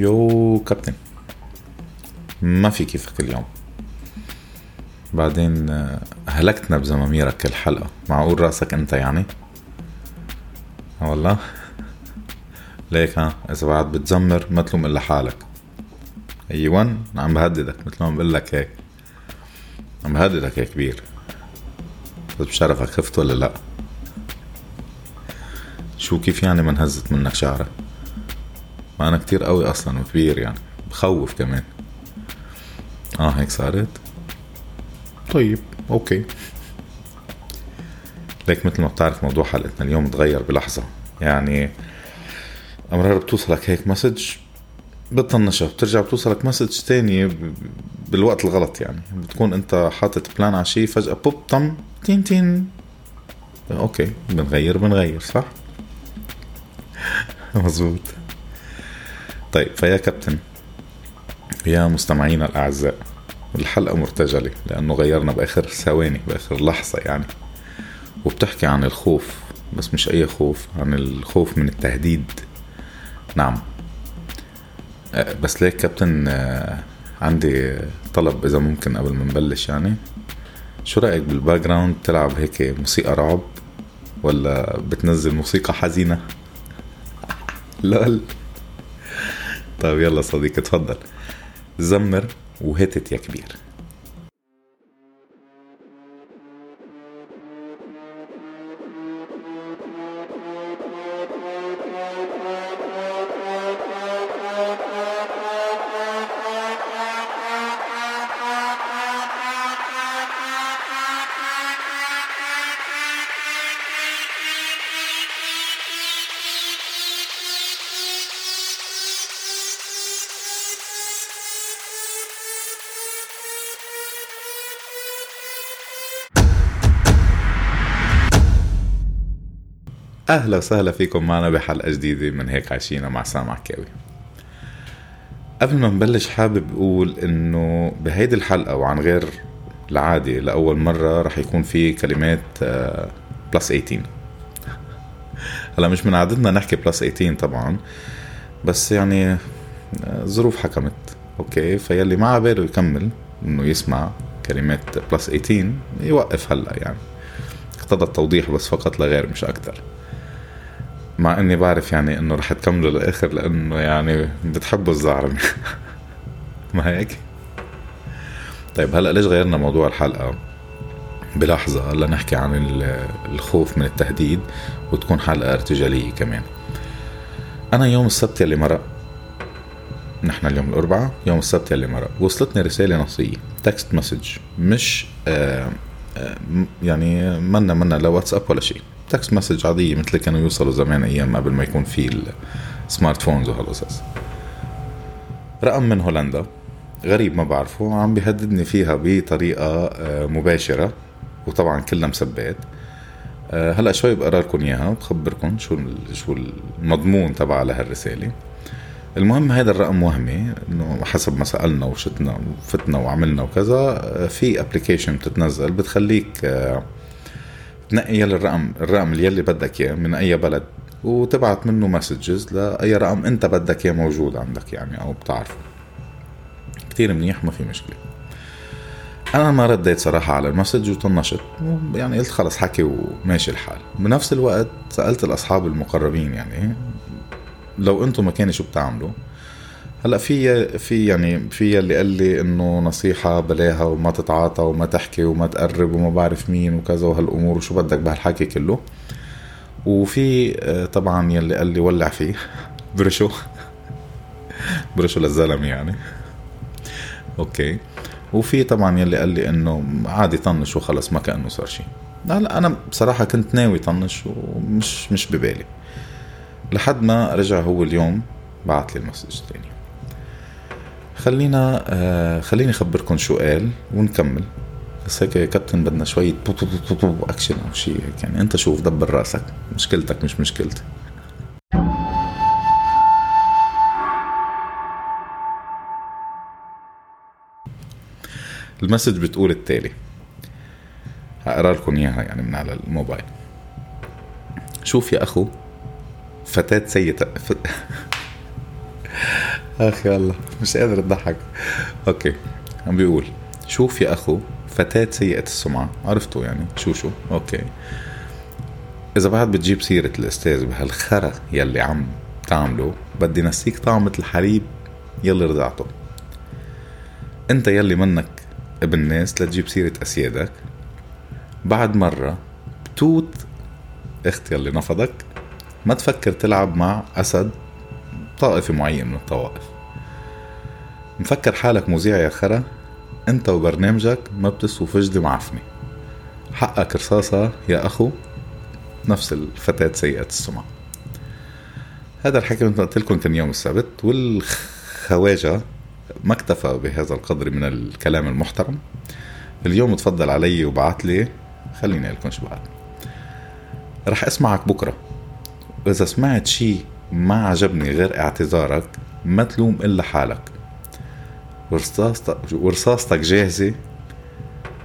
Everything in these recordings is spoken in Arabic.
يو كابتن. ما في كيفك اليوم. بعدين آه، هلكتنا بزماميرك كل حلقة معقول رأسك أنت يعني؟ آه والله. ليك ها إذا بعد بتزمر ما تلوم إلا حالك. أيوان عم بهددك مثل ما بقول لك هيك. عم بهددك يا كبير. بس بشرفك خفت ولا لا؟ شو كيف يعني ما انهزت منك شعرة؟ أنا كتير قوي أصلا وكبير يعني بخوف كمان. آه هيك صارت؟ طيب okay. ليك مثل ما بتعرف موضوع حلقتنا اليوم تغير بلحظة. يعني أمرار بتوصلك هيك message بتطنشها بترجع بتوصلك message تاني بالوقت الغلط يعني. بتكون أنت حاطط plan على شيء فجأة بوب طم تين تين. أوكي بنغير بنغير صح؟ مزبوط طيب فيا كابتن يا مستمعينا الأعزاء الحلقة مرتجلة لأنه غيرنا بآخر ثواني بآخر لحظة يعني. وبتحكي عن الخوف بس مش أي خوف عن الخوف من التهديد. نعم. أه، بس ليك كابتن أه، عندي طلب إذا ممكن قبل ما نبلش يعني. شو رأيك بال background تلعب هيك موسيقى رعب ولا بتنزل موسيقى حزينة؟ LOL طيب يلا صديقي تفضل. زمر وهتت يا كبير. أهلا وسهلا فيكم معنا بحلقة جديدة من هيك عايشينا مع سامع كاوي. قبل ما نبلش حابب أقول إنه بهيدي الحلقة وعن غير العادي لأول مرة رح يكون في كلمات plus آه، 18 هلا مش من عادتنا نحكي plus 18 طبعا بس يعني الظروف آه، حكمت. Okay فيلي ما عباله يكمل إنه يسمع كلمات plus 18 يوقف هلا يعني. اقتضى التوضيح بس فقط لا غير مش أكثر مع إني بعرف يعني إنه رح تكملوا للاخر لأنه يعني بتحبوا الزعرمة ما هيك؟ طيب هلأ ليش غيرنا موضوع الحلقة؟ بلحظة لنحكي عن الخوف من التهديد وتكون حلقة ارتجالية كمان. أنا يوم السبت اللي مرق نحن اليوم الأربعاء يوم السبت اللي مرق وصلتني رسالة نصية text message مش آه آه يعني منا منا لا واتساب ولا شيء. text message عادية مثل كانوا يوصلوا زمان أيام قبل ما يكون في ال smart phones وهالقصص. رقم من هولندا غريب ما بعرفه عم بيهددني فيها بطريقة آه، مباشرة وطبعا كلها مسبات آه، هلأ شوي بقرا لكم إياها وبخبركم شو شو المضمون تبع لهالرسالة. المهم هذا الرقم وهمي إنه حسب ما سألنا وشتنا وفتنا وعملنا وكذا آه، في application بتتنزل بتخليك تنقي يلي الرقم الرقم يلي بدك إياه من أي بلد وتبعت منه messages لأي رقم أنت بدك إياه موجود عندك يعني أو بتعرفه. كتير منيح ما في مشكلة. أنا ما رديت صراحة على ال message وطنشت يعني قلت خلص حكي وماشي الحال. بنفس الوقت سألت الأصحاب المقربين يعني لو أنتم مكاني شو بتعملوا؟ هلا في في يعني في اللي قال لي إنه نصيحة بلاها وما تتعاطى وما تحكي وما تقرب وما بعرف مين وكذا وهالأمور وشو بدك بهالحكي كله. وفي آه، طبعا يلي قال لي ولع فيه. برشو. برشو للزلمة يعني. Okay. وفي طبعا يلي قال لي إنه عادي طنش وخلص ما كأنه صار شيء هلا أنا بصراحة كنت ناوي طنش ومش مش ببالي. لحد ما رجع هو اليوم بعت لي ال message تاني. خلينا آه خليني أخبركم شو قال ونكمل. بس هيك كابتن بدنا شوية بو بو بو بو بو أكشن أو شيء هيك. يعني أنت شوف دبر راسك؟ مشكلتك مش مشكلتي. ال message بتقول التالي. هقرأ لكم إياها يعني من على الموبايل. شوف يا أخو فتاة سيئة أخي الله مش قادر أضحك. Okay عم بيقول شوف يا أخو فتاة سيئة السمعة. عرفتوا يعني شو شو؟ Okay. إذا بعد بتجيب سيرة الأستاذ بهالخرا يلي عم تعمله بدي نسيك طعمة الحليب يلي رضعته. أنت يلي منك ابن ناس لتجيب سيرة أسيادك. بعد مرة بتوت أخت يلي نفضك. ما تفكر تلعب مع أسد طائفة معين من الطوائف. مفكر حالك مذيع يا خرا. انت وبرنامجك ما بتسووا فجدة معفنة حقك رصاصة يا أخو. نفس الفتاة سيئة السمعة. هذا الحكي مثل قلت لكم كان يوم السبت والخواجة ما اكتفى بهذا القدر من الكلام المحترم. اليوم تفضل علي وبعت لي خليني لكم شو بعد رح أسمعك بكرة. واذا سمعت شي ما عجبني غير اعتذارك ما تلوم إلا حالك. ورصاصتك ورصاصتك جاهزة؟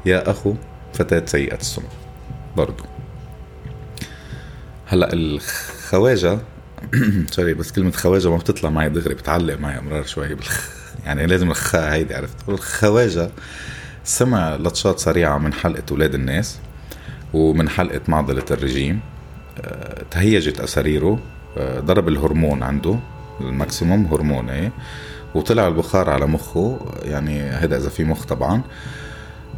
يا أخو فتاة سيئة السمعة برضو. هلأ الخواجة سوري بس كلمة خواجة ما بتطلع معي دغري بتعلق معي أمرار شوي. بالخ يعني لازم الخاء هيدي عرفت؟ الخواجة سمع لطشات سريعة من حلقة ولاد الناس ومن حلقة معضلة الرجيم. آه، تهيجت أساريره. آه، ضرب الهرمون عنده الماكسيموم هرمون إيه؟ وطلع البخار على مخه يعني هذا إذا في مخ طبعا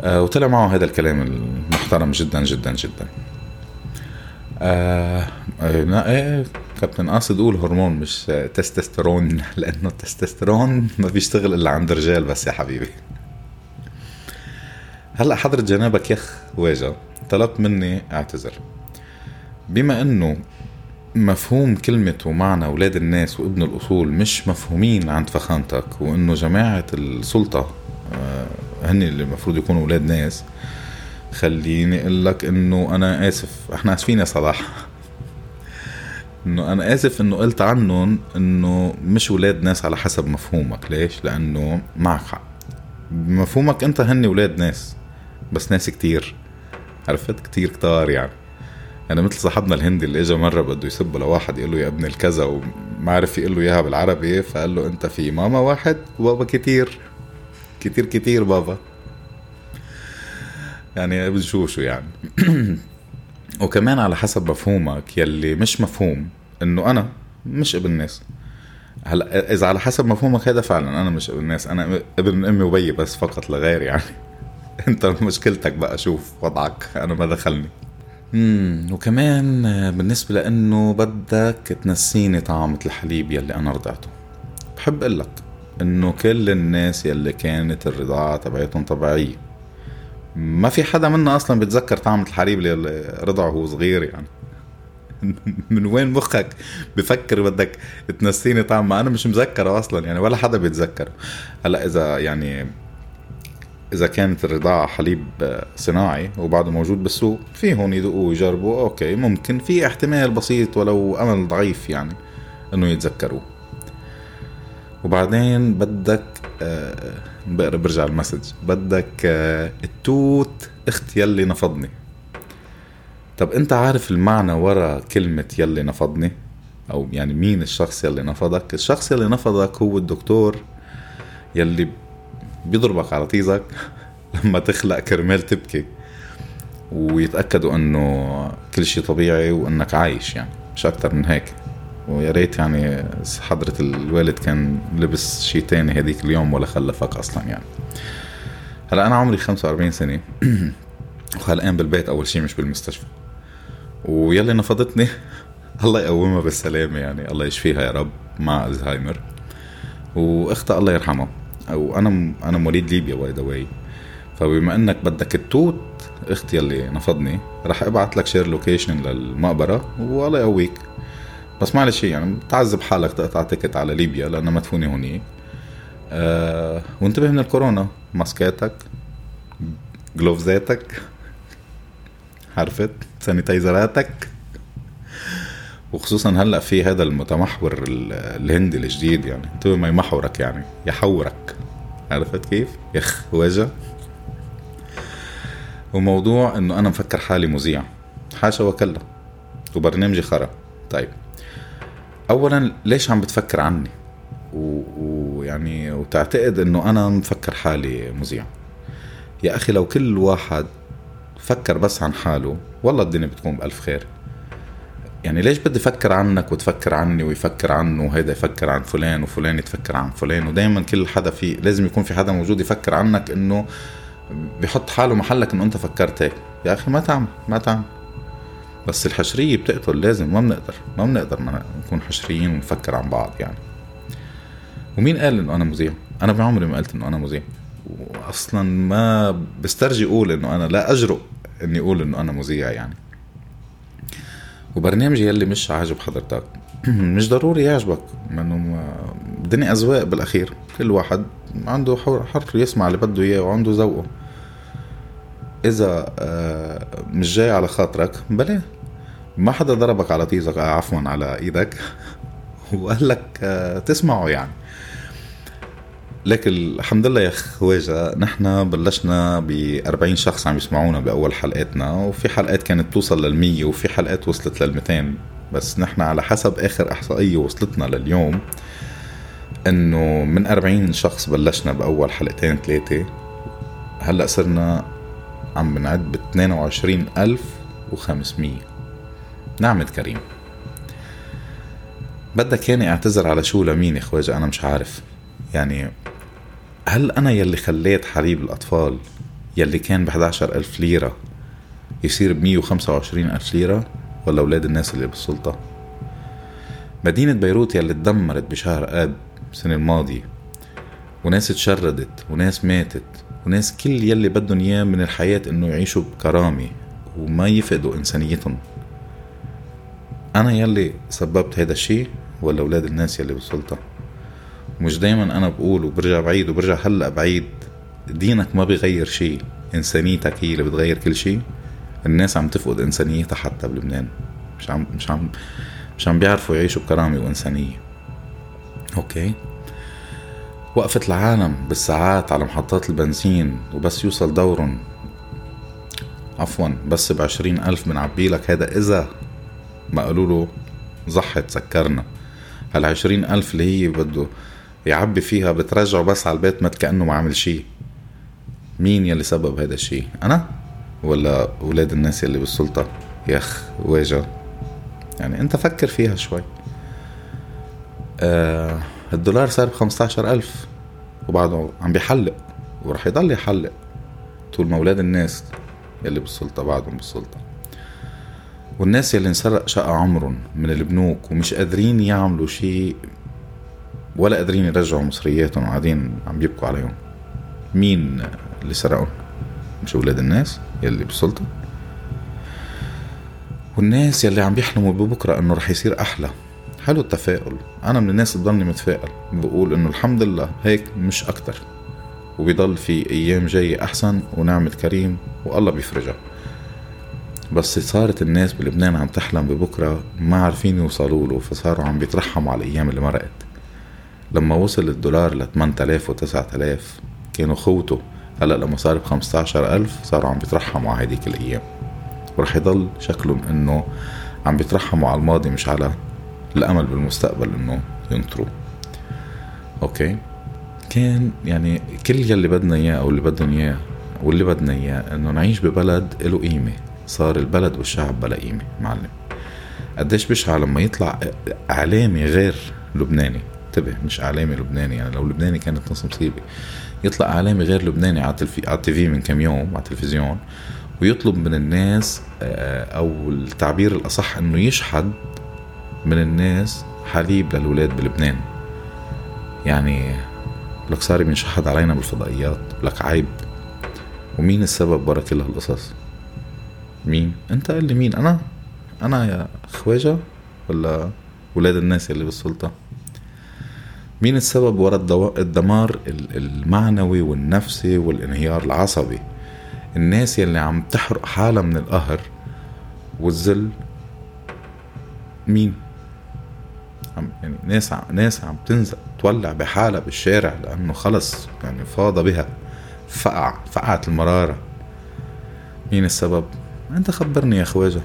آه، وطلع معه هذا الكلام المحترم جدا جدا جدا. آه إيه كابتن قاصد أقول هرمون مش تستوستيرون لأنه التستوستيرون ما بيشتغل إلا عند الرجال بس يا حبيبي. هلأ حضرة جنابك يخ واجا طلبت مني أعتذر. بما إنه مفهوم كلمة ومعنى أولاد الناس وابن الأصول مش مفهومين عند فخامتك وإنه جماعة السلطة آه، هن اللي المفروض يكونوا أولاد ناس. خليني أقول لك إنه أنا آسف إحنا آسفين يا صلاح. إنه أنا آسف إنه قلت عنهم إنه مش أولاد ناس على حسب مفهومك. ليش؟ لأنه معك حق. بمفهومك أنت هن أولاد ناس بس ناس كتير. عرفت؟ كتير كتار يعني. أنا مثل صاحبنا الهندي اللي اجى مرة بده يسب لواحد يقول له يا ابن الكذا وما عرف يقول له إياها بالعربي فقال له أنت في ماما واحد وبابا كتير. كتير كتير بابا. يعني بنشوف يعني. وكمان على حسب مفهومك يلي مش مفهوم إنه أنا مش ابن ناس. هلا إذا على حسب مفهومك هذا فعلا أنا مش ابن ناس. أنا ابن أمي وبي بس فقط لغير يعني. أنت مشكلتك بقى شوف وضعك. أنا ما دخلني. امم وكمان بالنسبة لأنه بدك تنسيني طعمة الحليب يلي أنا رضعته. بحب أقول لك إنه كل الناس يلي كانت الرضاعة تبعتهم طبيعية. ما في حدا منا أصلا بيتذكر طعمة الحليب اللي رضعه وهو صغير يعني. من وين مخك بفكر بدك تنسيني طعم ما أنا مش مذكره أصلا يعني ولا حدا بيتذكر هلأ إذا يعني إذا كانت الرضاعة حليب صناعي وبعده موجود بالسوق فيهم يدقوا ويجربوا. أوكي ممكن. في احتمال بسيط ولو أمل ضعيف يعني إنه يتذكروه. وبعدين بدك آه برجع المسج. بدك آه التوت اخت يلي نفضني. طب أنت عارف المعنى ورا كلمة يلي نفضني؟ أو يعني مين الشخص يلي نفضك؟ الشخص يلي نفضك هو الدكتور يلي بيضربك على طيزك لما تخلق كرمال تبكي ويتأكدوا إنه كل شيء طبيعي وإنك عايش يعني مش أكتر من هيك. ويا ريت يعني حضرة الوالد كان لبس شيء تاني هذيك اليوم ولا خلفك أصلا يعني. هلا أنا عمري 45 سنة وخلقان بالبيت أول شيء مش بالمستشفى. ويلي نفضتني الله يقومها بالسلامة يعني الله يشفيها يا رب مع ألزهايمر. وأختها الله يرحمها. أو أنا أنا مواليد ليبيا by the way فبما إنك بدك التوت أختي اللي نفضني رح أبعت لك share location للمقبرة والله يقويك. بس معلش يعني بتعذب حالك تقطع ticket على ليبيا لأنه مدفونة هونيك أه وانتبه من الكورونا. ماسكاتك جلوفزاتك عرفت سانيتايزراتك. وخصوصا هلأ في هذا المتمحور الهندي الجديد يعني. انت ما يمحورك يعني. يحورك. عرفت كيف؟ يخ وجه وموضوع إنه أنا مفكر حالي مذيع. حاشا وكلا. وبرنامجي خرا. طيب. اولا ليش عم بتفكر عني؟ و... و... ويعني وتعتقد إنه أنا مفكر حالي مذيع. يا أخي لو كل واحد فكر بس عن حاله والله الدنيا بتكون بألف خير. يعني ليش بدي أفكر عنك وتفكر عني ويفكر عنه وهيدا يفكر عن فلان وفلان يتفكر عن فلان؟ ودائما كل حدا في لازم يكون في حدا موجود يفكر عنك إنه بيحط حاله محلك إنه أنت فكرت هيك. يا أخي ما تعمل ما تعمل. بس الحشرية بتقتل لازم. ما بنقدر ما بنقدر نكون حشريين ونفكر عن بعض يعني. ومين قال إنه أنا مذيع؟ أنا بعمري ما قلت إنه أنا مذيع. واصلا ما بسترجي أقول إنه أنا لا أجرؤ إني أقول إنه أنا مذيع يعني. وبرنامجي يلي مش عاجب حضرتك. مش ضروري يعجبك لأنه الدنيا أذواق بالأخير. كل واحد عنده حر يسمع اللي بده إياه وعنده ذوقه. إذا آه، مش جاي على خاطرك بلا ما حدا ضربك على طيزك آه، عفوا على إيدك. وقال لك آه، تسمعه يعني. لكن الحمد لله يا خواجة. نحن بلشنا ب 40 شخص عم يسمعونا بأول حلقاتنا وفي حلقات كانت توصل لل 100 وفي حلقات وصلت لل 200 بس نحن على حسب آخر إحصائية وصلتنا لليوم إنه من 40 شخص بلشنا بأول حلقتين ثلاثة هلأ صرنا عم بنعد ب 22500 نعمة كريم. بدك ياني اعتذر على شو لمين يا خواجة؟ أنا مش عارف. يعني هل أنا يلي خليت حليب الأطفال يلي كان ب 11 ألف ليرة يصير ب 125 ألف ليرة ولا أولاد الناس اللي بالسلطة؟ مدينة بيروت يلي تدمرت بشهر آب السنة الماضية وناس تشردت وناس ماتت وناس كل يلي بدهم إياه من الحياة إنه يعيشوا بكرامة وما يفقدوا إنسانيتهم. أنا يلي سببت هذا الشيء ولا أولاد الناس يلي بالسلطة؟ ومش دايما أنا بقول وبرجع بعيد وبرجع هلأ بعيد. دينك ما بيغير شيء. إنسانيتك هي اللي بتغير كل شيء. الناس عم تفقد إنسانيتها حتى بلبنان. مش عم مش عم مش عم بيعرفوا يعيشوا بكرامة وإنسانية. أوكي؟ وقفة العالم بالساعات على محطات البنزين وبس يوصل دورهم. عفوا بس بعشرين ألف بنعبي لك هذا إذا ما قالوا له زحت سكرنا. هالعشرين ألف اللي هي بده يعبي فيها بترجعه بس على البيت ما كأنه ما عمل شيء. مين يلي سبب هذا الشيء؟ أنا ولا أولاد الناس يلي بالسلطة؟ يخ واجه. يعني أنت فكر فيها شوي. آه الدولار صار ب 15000 وبعده عم بيحلق ورح يضل يحلق طول ما أولاد الناس يلي بالسلطة بعدهم بالسلطة. والناس يلي انسرق شقة عمرهم من البنوك ومش قادرين يعملوا شيء ولا قادرين يرجعوا مصرياتهم وقاعدين عم بيبكوا عليهم. مين اللي سرقهم مش أولاد الناس يلي بالسلطة؟ والناس يلي عم بيحلموا ببكرة إنه رح يصير أحلى. حلو التفاؤل. أنا من الناس اللي بضلني متفائل. بقول إنه الحمد لله هيك مش أكتر. وبيضل في أيام جاية أحسن ونعمة كريم والله بيفرجها. بس صارت الناس بلبنان عم تحلم ببكرة ما عارفين يوصلوا له فصاروا عم بيترحموا على الأيام اللي مرقت. لما وصل الدولار ل 8000 و 9000 كانوا خوته. هلا لما صار ب 15000 صاروا عم بيترحموا على هديك الأيام. ورح يضل شكلهم إنه عم بيترحموا على الماضي مش على الأمل بالمستقبل إنه ينطروا أوكي؟ كان يعني كل يلي بدنا إياه أو اللي بدهم إياه واللي بدنا إياه إنه نعيش ببلد له قيمة. صار البلد والشعب بلا قيمة معلم. قديش بشعة لما يطلع اعلامي غير لبناني؟ انتبه مش إعلامي لبناني. يعني لو لبناني كانت نص مصيبه يطلع إعلامي غير لبناني على التي في من كم يوم على التلفزيون. ويطلب من الناس آه، أو التعبير الأصح إنه يشحد من الناس حليب للولاد بلبنان. يعني لك صار بينشحد علينا بالفضائيات لك عيب. ومين السبب؟ ورا كل هالقصص مين؟ أنت قال لي مين؟ أنا؟ أنا يا خواجة ولا ولاد الناس اللي بالسلطة؟ مين السبب ورا الدمار المعنوي والنفسي والانهيار العصبي؟ الناس يلي عم تحرق حالها من القهر والذل مين؟ عم يعني ناس عم ناس عم تنزل تولع بحالها بالشارع لأنه خلص يعني فاض بها فقع فقعت المرارة. مين السبب؟ أنت خبرني يا خواجه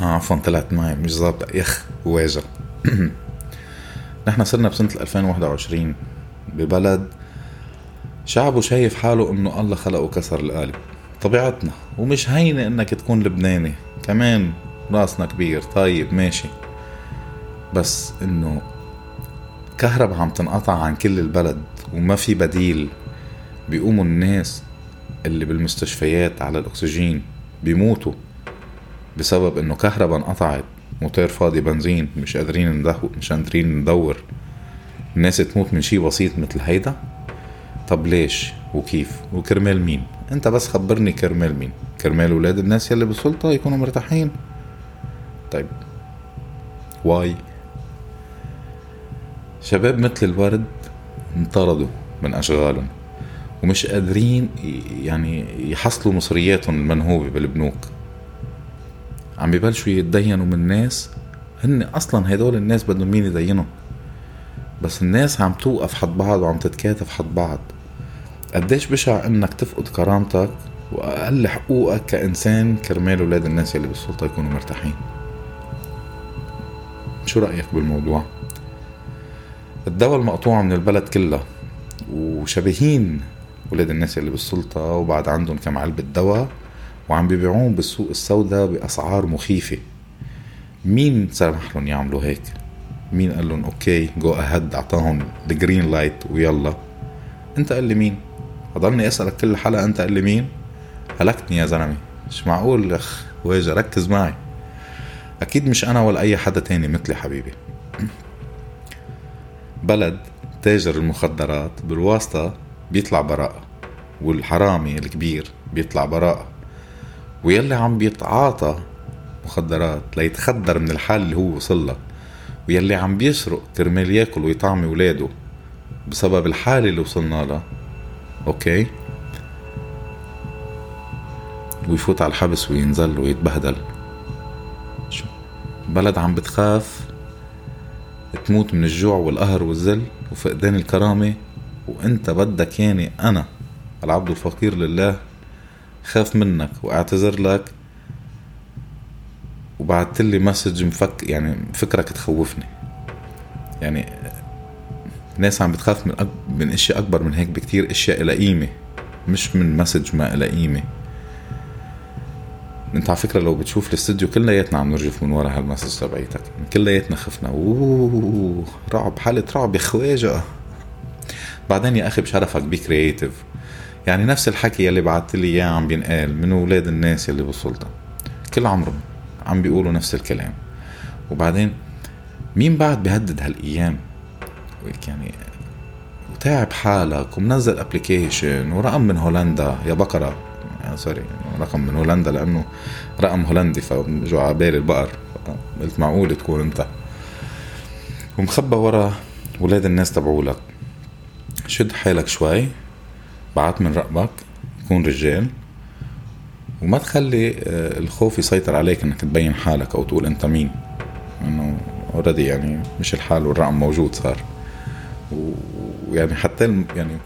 آه عفوا طلعت معي مش ظابطة. يخ واجه نحن صرنا بسنة 2021 ببلد شعبه شايف حاله إنه الله خلقه كسر القالب طبيعتنا ومش هينة إنك تكون لبناني كمان راسنا كبير طيب ماشي. بس إنه كهرباء عم تنقطع عن كل البلد وما في بديل بيقوموا الناس اللي بالمستشفيات على الأكسجين بيموتوا بسبب إنه كهرباء انقطعت موتور فاضي بنزين مش قادرين ندور مش قادرين ندور. الناس تموت من شي بسيط مثل هيدا طب ليش؟ وكيف؟ وكرمال مين؟ انت بس خبرني كرمال مين؟ كرمال ولاد الناس يلي بالسلطة يكونوا مرتاحين. طيب. واي. شباب مثل الورد انطردوا من أشغالهم ومش قادرين يعني يحصلوا مصرياتهم المنهوبة بالبنوك. عم ببلشوا يتدينوا من ناس هن أصلا هدول الناس بدهم مين يدينهم بس الناس عم توقف حد بعض وعم تتكاتف حد بعض. قديش بشع إنك تفقد كرامتك وأقل حقوقك كإنسان كرمال أولاد الناس اللي بالسلطة يكونوا مرتاحين. شو رأيك بالموضوع؟ الدواء المقطوع من البلد كلها وشبيهين ولاد الناس اللي بالسلطة وبعد عندهم كم علبة دواء وعم بيبيعوهم بالسوق السوداء بأسعار مخيفة. مين سمح لهم يعملوا هيك؟ مين قال لهم okay go ahead أعطاهم ال green light ويلا أنت قال لي مين؟ أضلني أسألك كل حلقة أنت قال لي مين؟ هلكتني يا زلمة. مش معقول أخ واجا ركز معي. أكيد مش أنا ولا أي حدا تاني مثلي حبيبي. بلد تاجر المخدرات بالواسطة بيطلع براءة والحرامي الكبير بيطلع براءة. ويلي عم بيتعاطى مخدرات ليتخدر من الحال اللي هو وصل ويلي عم بيسرق كرمال ياكل ويطعمي ولاده بسبب الحالة اللي وصلنا لها okay؟ ويفوت على الحبس وينزل ويتبهدل. بلد عم بتخاف تموت من الجوع والقهر والذل وفقدان الكرامة وإنت بدك ياني أنا العبد الفقير لله خاف منك وأعتذر لك. وبعت لي message مفك يعني فكرك تخوفني. يعني ناس عم بتخاف من أك... من اشياء أكبر من هيك بكتير إشياء لها قيمة. مش من message ما لها قيمة. انت على فكرة لو بتشوف الاستوديو كلياتنا عم نرجف من ورا هال message تبعيتك. كلياتنا خفنا. أوه رعب حالة رعب يا خواجه بعدين يا أخي بشرفك be creative يعني نفس الحكي يلي بعثت لي إياه عم بينقال من أولاد الناس يلي بالسلطة. كل عمرهم عم بيقولوا نفس الكلام. وبعدين مين بعد بيهدد هالأيام؟ يعني وتعب حالك ومنزل application ورقم من هولندا. يا بقرة. يعني sorry رقم من هولندا لأنه رقم هولندي فجوا على بالي البقر. قلت معقول تكون أنت. ومخبى ورا ولاد الناس تبعولك. شد حالك شوي. بعت من رقمك كون رجال. وما تخلي آه، الخوف يسيطر عليك إنك تبين حالك أو تقول أنت مين. إنه already يعني مشي الحال والرقم موجود صار. ويعني حتى يعني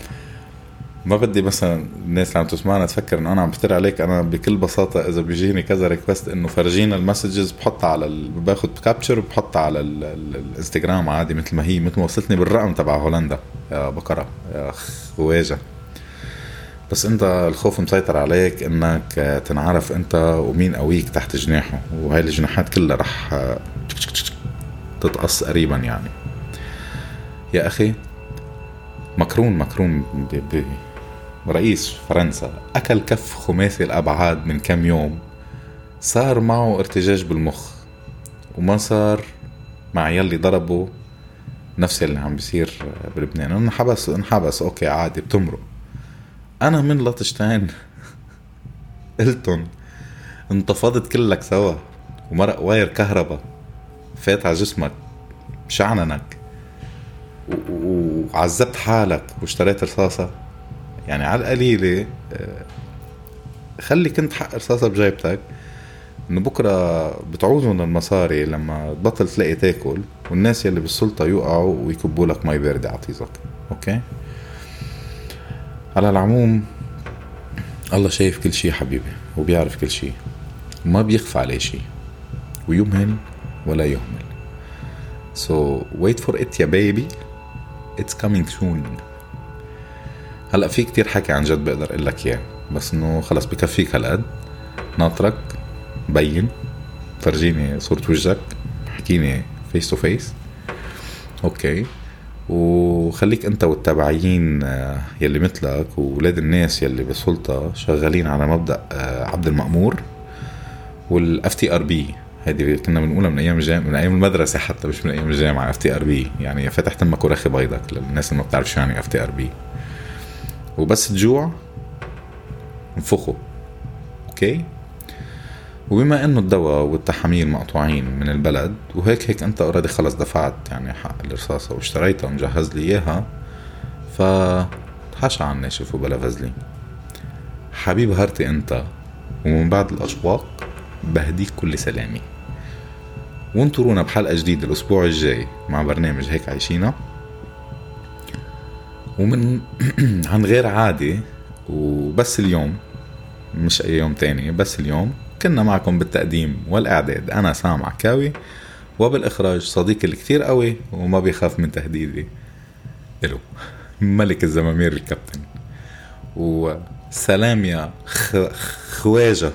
ما بدي مثلا الناس اللي عم تسمعنا تفكر إنه أنا عم بفتري عليك. أنا بكل بساطة إذا بيجيني كذا request إنه فرجينا ال messages بحطها على ال... باخذ capture وبحطها على. ال... الانستغرام عادي مثل ما هي مثل ما وصلتني بالرقم تبع هولندا. يا بقره يا خواجة. بس انت الخوف مسيطر عليك انك تنعرف انت ومين قويك تحت جناحه وهي الجناحات كلها رح تتقص قريبا يعني. يا أخي مكرون مكرون رئيس فرنسا أكل كف خماسي الأبعاد من كم يوم صار معه ارتجاج بالمخ وما صار مع يلي ضربه نفس اللي عم بيصير بلبنان. انحبس انحبس okay عادي بتمرق. أنا من لطشتين قلتن انتفضت كلك سوا. ومرق wire كهرباء. فات على جسمك. شعننك. وعذبت حالك. واشتريت رصاصة. يعني على القليلة آه، خلي كنت حق رصاصة بجيبتك. إنه بكرة بتعوزهم المصاري لما تبطل تلاقي تاكل. والناس يلي بالسلطة يوقعوا ويكبوا لك مي باردة ع طيزك okay؟ على العموم الله شايف كل شي حبيبي وبيعرف كل شي. وما بيخفى عليه شي. ويمهل ولا يهمل. So wait for it يا baby. It's coming soon. هلأ في كتير حكي عن جد بقدر أقول لك إياه. بس إنه خلص بكفيك هالقد. ناطرك بين. فرجيني صورة وجهك. احكيني face to face okay وخليك أنت والتابعين آه، يلي مثلك وولاد الناس يلي بالسلطة شغالين على مبدأ آه، عبد المأمور وال FTRB هذه كنا بنقولها من أيام الجامعة من أيام المدرسة حتى مش من أيام الجامعة FTRB يعني فتح تمك ورخي بيضك للناس اللي ما بتعرف شو يعني FTRB وبس تجوع انفخه okay؟ وبما إنه الدواء والتحاميل مقطوعين من البلد وهيك هيك أنت already خلص دفعت يعني حق الرصاصة واشتريتها ومجهز لي إياها فحشها عن ناشف وبلا فزلي. حبيب heart ي أنت ومن بعد الأشواق بهديك كل سلامي. وانطرونا بحلقة جديدة الأسبوع الجاي مع برنامج هيك عايشينا. ومن عن غير عادي وبس اليوم مش أي يوم تاني بس اليوم كنا معكم بالتقديم والإعداد. أنا سام عكاوي وبالإخراج صديقي الكتير قوي وما بيخاف من تهديدي. إلو ملك الزمامير الكابتن. وسلام يا خ... خواجة.